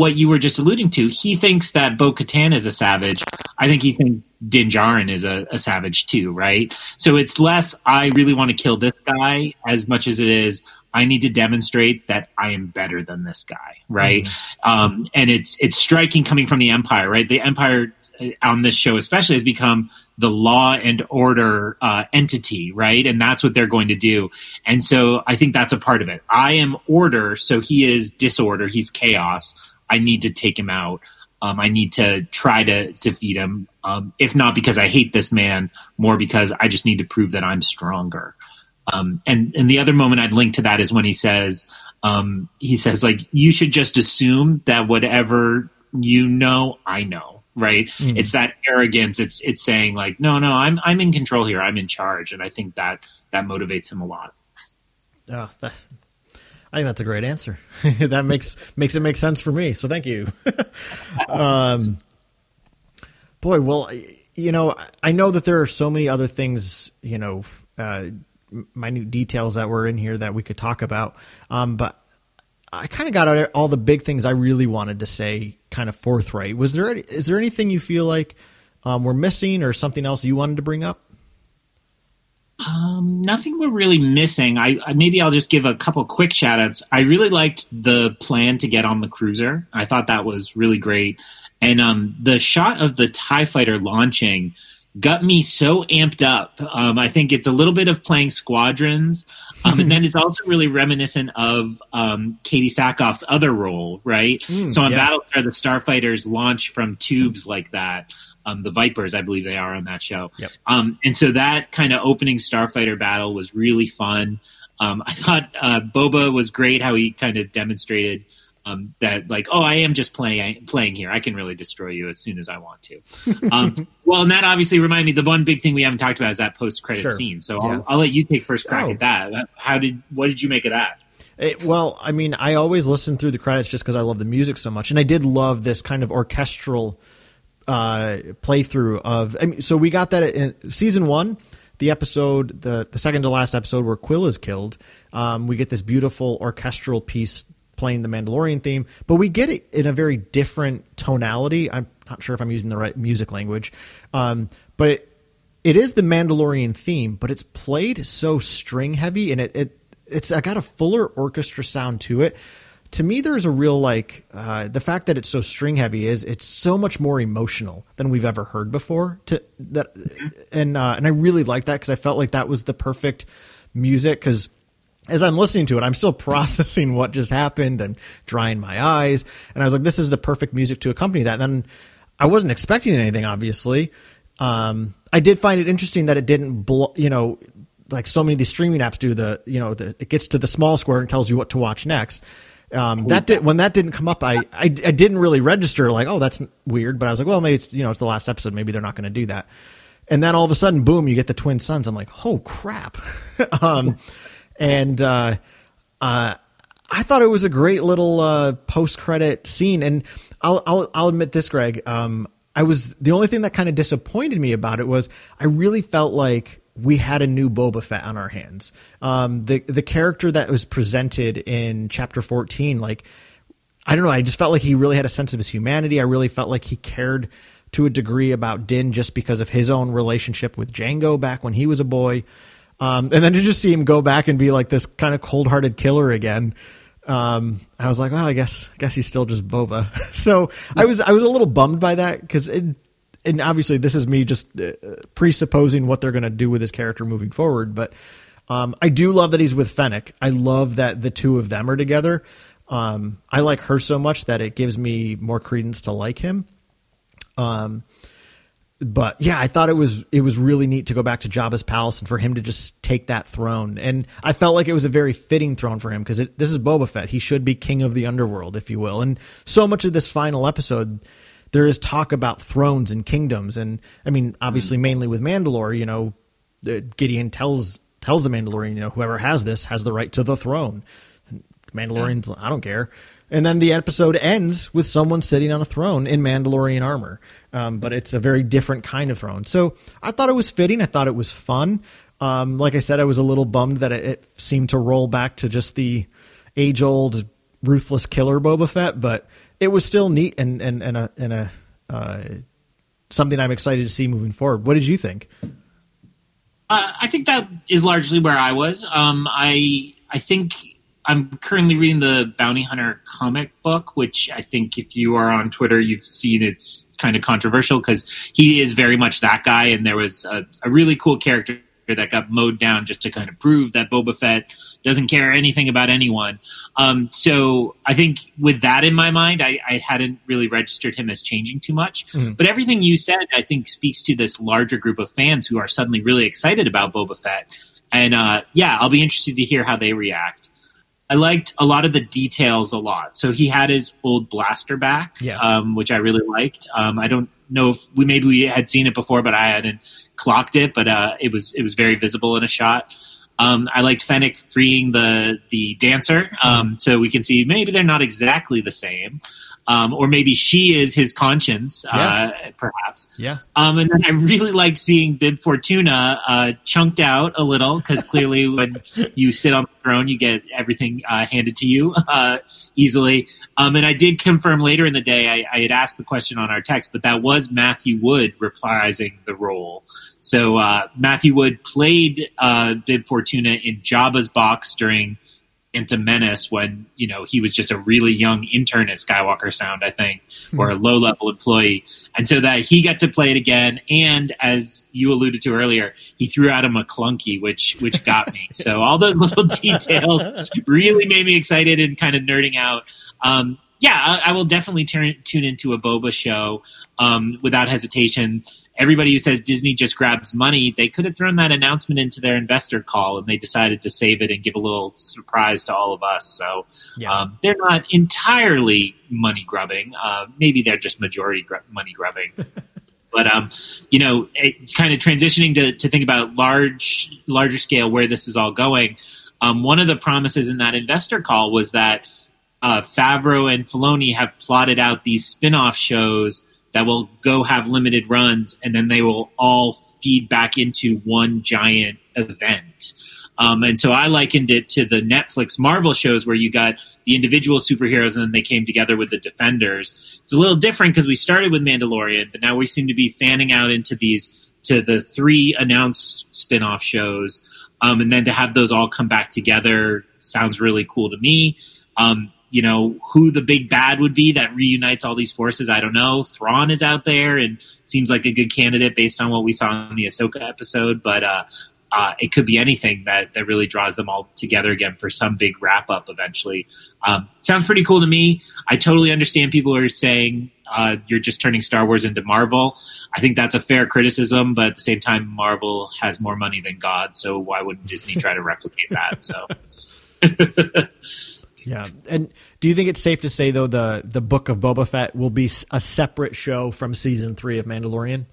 S3: what you were just alluding to he thinks that bo katan is a savage i think he thinks din Djarin is a, a savage too right so it's less i really want to kill this guy as much as it is I need to demonstrate that I am better than this guy, right? Um, and it's it's striking coming from the Empire, right? The Empire uh, on this show especially has become the law and order uh, entity, right? And that's what they're going to do. And so I think that's a part of it. I am order, so he is disorder. He's chaos. I need to take him out. Um, I need to try to defeat him. Um, if not because I hate this man, more because I just need to prove that I'm stronger. Um, and and the other moment I'd link to that is when he says um, he says like you should just assume that whatever you know, I know, right? It's that arrogance. It's it's saying like no, no, I'm I'm in control here. I'm in charge, and I think that that motivates him a lot.
S2: Oh, that, I think that's a great answer. that makes makes it make sense for me. So thank you. um, boy, well, you know, I know that there are so many other things, you know, uh, minute details that were in here that we could talk about. Um, but I kind of got out all the big things I really wanted to say, kind of forthright. Was there is there anything you feel like um, we're missing, or something else you wanted to bring up?
S3: Um, nothing we're really missing. I, I maybe I'll just give a couple quick shout outs. I really liked the plan to get on the cruiser. I thought that was really great. And um, the shot of the TIE fighter launching got me so amped up. Um, I think it's a little bit of playing squadrons. Um, and then it's also really reminiscent of um, Katee Sackhoff's other role, right? so on
S2: yeah.
S3: Battlestar, the starfighters launch from tubes like that. Um, the Vipers, I believe they are on that show.
S2: Yep.
S3: Um, and so that kind of opening starfighter battle was really fun. Um, I thought uh, Boba was great how he kind of demonstrated um, that, like, oh, I am just playing playing here. I can really destroy you as soon as I want to. Um, well, and that obviously reminded me. The one big thing we haven't talked about is that post credit
S2: Sure.
S3: scene. So
S2: Yeah.
S3: I'll, I'll let you take first crack
S2: Oh.
S3: at that. How did what did you make of that?
S2: It, well, I mean, I always listen through the credits just because I love the music so much, and I did love this kind of orchestral uh, playthrough of. I mean, so we got that in season one, the episode, the the second to last episode where Kuiil is killed. Um, we get this beautiful orchestral piece playing the Mandalorian theme, but we get it in a very different tonality. I'm not sure if I'm using the right music language, um, but it, it is the Mandalorian theme, but it's played so string heavy and it, it it's I got a fuller orchestra sound to it to me, there's a real like uh, the fact that it's so string heavy is it's so much more emotional than we've ever heard before. To that, and uh, and I really like that because I felt like that was the perfect music because as I'm listening to it, I'm still processing what just happened and drying my eyes. And I was like, this is the perfect music to accompany that. And then I wasn't expecting anything, obviously. Um, I did find it interesting that it didn't, blo- you know, like so many of these streaming apps do the, you know, the, it gets to the small square and tells you what to watch next. Um, that did when that didn't come up, I, I, I didn't really register like, oh, that's weird. But I was like, well, maybe it's you know it's the last episode. Maybe they're not going to do that. And then all of a sudden, boom, you get the twin sons. I'm like, oh crap. um, and uh, uh, I thought it was a great little uh, post credit scene. And I'll, I'll I'll admit this, Greg. Um, I was the only thing that kind of disappointed me about it was I really felt like we had a new Boba Fett on our hands. Um, the the character that was presented in Chapter 14, like I don't know, I just felt like he really had a sense of his humanity. I really felt like he cared to a degree about Din just because of his own relationship with Jango back when he was a boy. Um, and then to just see him go back and be like this kind of cold hearted killer again. Um, I was like, well, I guess, I guess he's still just Boba. so I was, I was a little bummed by that because it, and obviously this is me just uh, presupposing what they're going to do with his character moving forward. But um, I do love that he's with Fennec. I love that the two of them are together. Um, I like her so much that it gives me more credence to like him. Um, but yeah, I thought it was it was really neat to go back to Jabba's palace and for him to just take that throne. And I felt like it was a very fitting throne for him because this is Boba Fett. He should be king of the underworld, if you will. And so much of this final episode there is talk about thrones and kingdoms, and I mean, obviously, mm. mainly with Mandalore. You know, Gideon tells tells the Mandalorian, you know, whoever has this has the right to the throne. Mandalorians, yeah. I don't care. And then the episode ends with someone sitting on a throne in Mandalorian armor, um, but it's a very different kind of throne. So I thought it was fitting. I thought it was fun. Um, like I said, I was a little bummed that it, it seemed to roll back to just the age old ruthless killer Boba Fett, but it was still neat and and and a and a uh, something I'm excited to see moving forward. What did you think?
S3: Uh, I think that is largely where I was. Um, I I think I'm currently reading the Bounty Hunter comic book, which I think if you are on Twitter, you've seen it's kind of controversial because he is very much that guy, and there was a, a really cool character that got mowed down just to kind of prove that Boba Fett doesn't care anything about anyone. Um, so I think with that in my mind, I, I, hadn't really registered him as changing too much. Mm. But everything you said, I think, speaks to this larger group of fans who are suddenly really excited about Boba Fett. And uh, yeah, I'll be interested to hear how they react. I liked a lot of the details a lot. So he had his old blaster back, yeah. um, which I really liked. Um, I don't know if we maybe we had seen it before, but I hadn't clocked it. But uh, it was it was very visible in a shot. Um, I liked Fennec freeing the the dancer, um, so we can see maybe they're not exactly the same, um, or maybe she is his conscience, uh, perhaps.
S2: Yeah.
S3: Um, and then I really liked seeing Bib Fortuna uh, chunked out a little because clearly when you sit on the throne, you get everything uh, handed to you uh, easily. Um, and I did confirm later in the day, I, I, had asked the question on our text, but that was Matthew Wood reprising the role. So uh, Matthew Wood played uh, Bib Fortuna in Jabba's box during Phantom Menace when you know he was just a really young intern at Skywalker Sound, I think, or a low level employee, and so that he got to play it again. And as you alluded to earlier, he threw out a Maclunkey, which which got me. so all those little details really made me excited and kind of nerding out. Um, yeah, I, I, will definitely turn, tune into a Boba show um, without hesitation everybody who says Disney just grabs money, they could have thrown that announcement into their investor call, and they decided to save it and give a little surprise to all of us. So yeah. um, they're not entirely money grubbing. Uh, maybe they're just majority gr- money grubbing. but um, you know, it, kind of transitioning to, to think about large, larger scale where this is all going. Um, one of the promises in that investor call was that uh, Favreau and Filoni have plotted out these spin-off shows that will go have limited runs and then they will all feed back into one giant event. Um, and so I likened it to the Netflix Marvel shows where you got the individual superheroes and then they came together with the Defenders. It's a little different because we started with Mandalorian, but now we seem to be fanning out into these to the three announced spin-off shows. Um, and then to have those all come back together sounds really cool to me. Um, you know who the big bad would be that reunites all these forces. I don't know. Thrawn is out there and seems like a good candidate based on what we saw in the Ahsoka episode, but uh, uh, it could be anything that that really draws them all together again for some big wrap up eventually. Um, sounds pretty cool to me. I totally understand people are saying uh, you're just turning Star Wars into Marvel. I think that's a fair criticism, but at the same time, Marvel has more money than God, so why wouldn't Disney try to replicate that? So.
S2: yeah, and do you think it's safe to say though the the book of Boba Fett will be a separate show from season three of Mandalorian?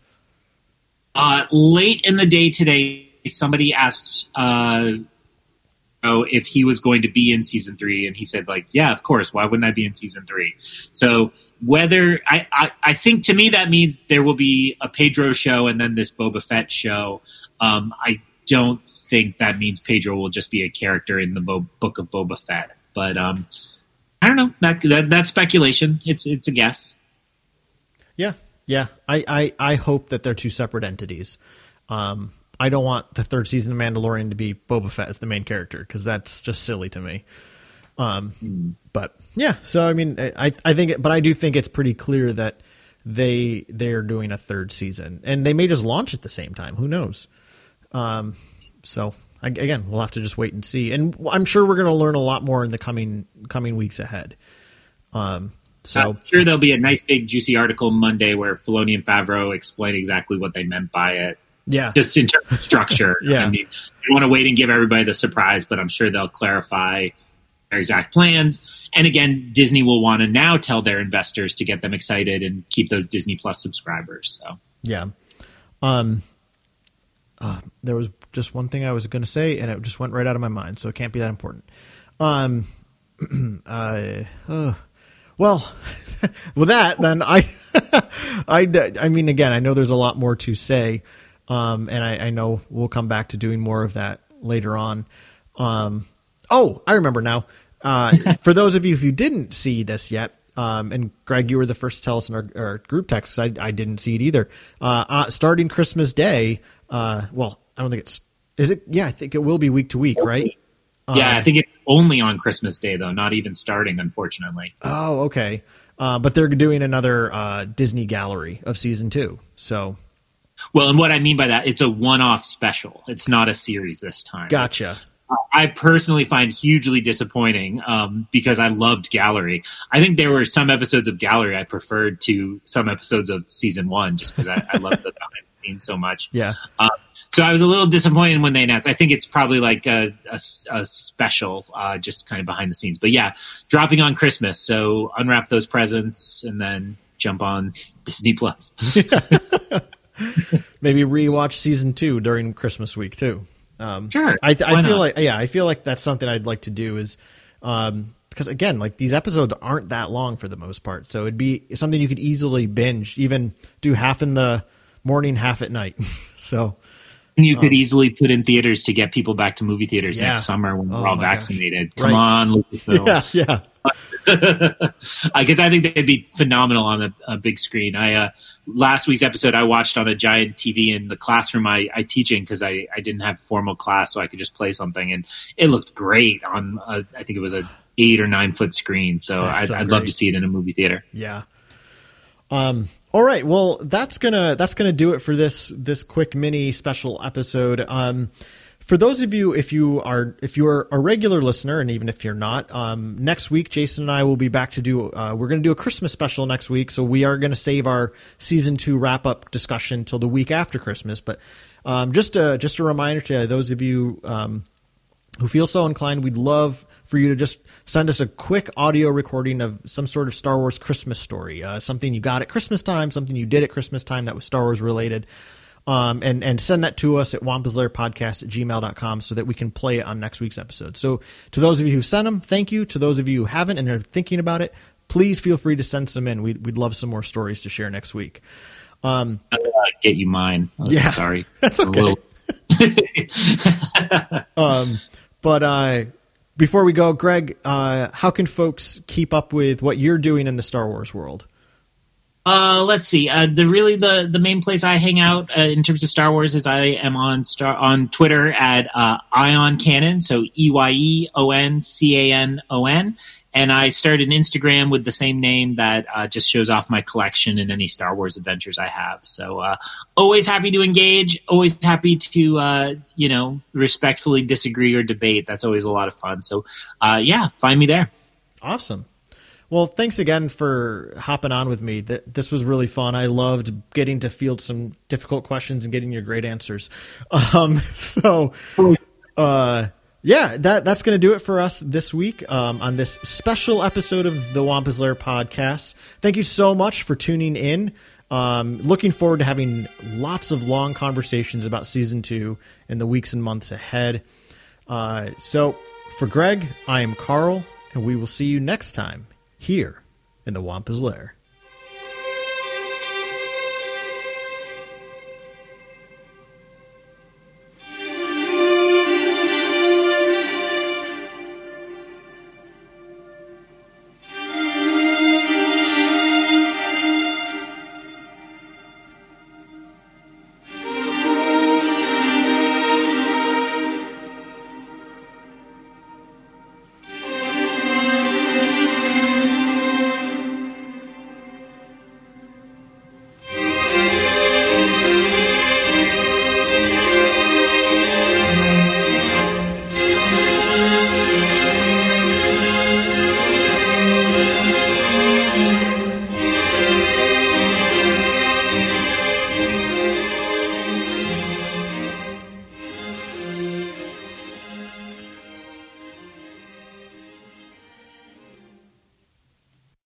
S3: Uh, late in the day today, somebody asked uh, oh, if he was going to be in season three, and he said like, yeah, of course. Why wouldn't I be in season three? So whether I, I, I think to me that means there will be a Pedro show and then this Boba Fett show. Um, I don't think that means Pedro will just be a character in the Bo- book of Boba Fett. But um, I don't know. That, that that's speculation. It's it's a guess.
S2: Yeah, yeah. I I, I hope that they're two separate entities. Um, I don't want the third season of Mandalorian to be Boba Fett as the main character because that's just silly to me. Um, mm. But yeah, so I mean, I I think, but I do think it's pretty clear that they they're doing a third season, and they may just launch at the same time. Who knows? Um, so again, we'll have to just wait and see, and I'm sure we're going to learn a lot more in the coming coming weeks ahead. Um, so
S3: I'm sure there'll be a nice big juicy article Monday where Filoni and Favreau explain exactly what they meant by it.
S2: Yeah,
S3: just in terms of structure.
S2: yeah,
S3: I mean, you want to wait and give everybody the surprise, but I'm sure they'll clarify their exact plans. And again, Disney will want to now tell their investors to get them excited and keep those Disney Plus subscribers. So
S2: yeah, um, uh, there was just one thing I was going to say, and it just went right out of my mind, so it can't be that important. Um, uh, uh, well, with that, then I, I, I mean, again, I know there's a lot more to say, um, and I, I know we'll come back to doing more of that later on. Um, oh, I remember now. Uh, for those of you who didn't see this yet, um, and Greg, you were the first to tell us in our, our group text. I, I, didn't see it either. Uh, uh, starting Christmas Day, uh, well, I don't think it's. Is it? Yeah, I think it will be week to week, right?
S3: Yeah, I uh, think it's only on Christmas Day though, not even starting, unfortunately.
S2: Oh, okay. Uh, but they're doing another Disney Gallery of season two, so.
S3: Well, and what I mean by that, it's a one-off special. It's not a series this time.
S2: Gotcha.
S3: I personally find hugely disappointing um, because I loved Gallery. I think there were some episodes of Gallery I preferred to some episodes of season one just because I, I loved the behind the scenes so much.
S2: Yeah.
S3: Um, so I was a little disappointed when they announced. I think it's probably like a, a, a special, uh, just kind of behind the scenes. But yeah, dropping on Christmas. So unwrap those presents and then jump on Disney Plus.
S2: Maybe rewatch season two during Christmas week too.
S3: Um, sure.
S2: I, I feel not? like yeah, I feel like that's something I'd like to do is um, because again, like these episodes aren't that long for the most part, so it'd be something you could easily binge, even do half in the morning, half at night. so
S3: you could um, easily put in theaters to get people back to movie theaters yeah. next summer when oh we're all vaccinated. Gosh. Come right. on,
S2: Lucasfilm. Yeah, yeah.
S3: Because I think they'd be phenomenal on a, a big screen. I uh, last week's episode I watched on a giant TV in the classroom I, I teach in because I, I didn't have formal class, so I could just play something, and it looked great on. A, I think it was a eight or nine foot screen. So I'd, so I'd love to see it in a movie theater.
S2: Yeah. Um. All right. Well, that's gonna that's gonna do it for this this quick mini special episode. Um for those of you, if you are if you're a regular listener, and even if you're not, um, next week Jason and I will be back to do. Uh, we're going to do a Christmas special next week, so we are going to save our season two wrap up discussion till the week after Christmas. But um, just a just a reminder to those of you. Um, who feel so inclined, we'd love for you to just send us a quick audio recording of some sort of Star Wars Christmas story, uh, something you got at Christmas time, something you did at Christmas time that was Star Wars related um, and, and send that to us at wampaslairpodcast at gmail.com so that we can play it on next week's episode. So to those of you who sent them, thank you. To those of you who haven't and are thinking about it, please feel free to send some in. We'd, we'd love some more stories to share next week. Um,
S3: I'll get you mine.
S2: Yeah.
S3: Sorry.
S2: That's okay. um, but, uh, before we go, Greg, uh, how can folks keep up with what you're doing in the Star Wars world?
S3: Uh, let's see. Uh, the really the the main place I hang out uh, in terms of Star Wars is I am on star on Twitter at uh, Eye on Canon, so E Y E O N C A N O N, and I started an Instagram with the same name that uh, just shows off my collection and any Star Wars adventures I have. So uh, always happy to engage, always happy to uh, you know respectfully disagree or debate. That's always a lot of fun. So uh, yeah, find me there.
S2: Awesome. Well, thanks again for hopping on with me. This was really fun. I loved getting to field some difficult questions and getting your great answers. Um, so, uh, yeah, that that's going to do it for us this week um, on this special episode of the Wampa's Lair podcast. Thank you so much for tuning in. Um, looking forward to having lots of long conversations about season two in the weeks and months ahead. Uh, so, for Greg, I am Karl, and we will see you next time here in the Wampa's Lair.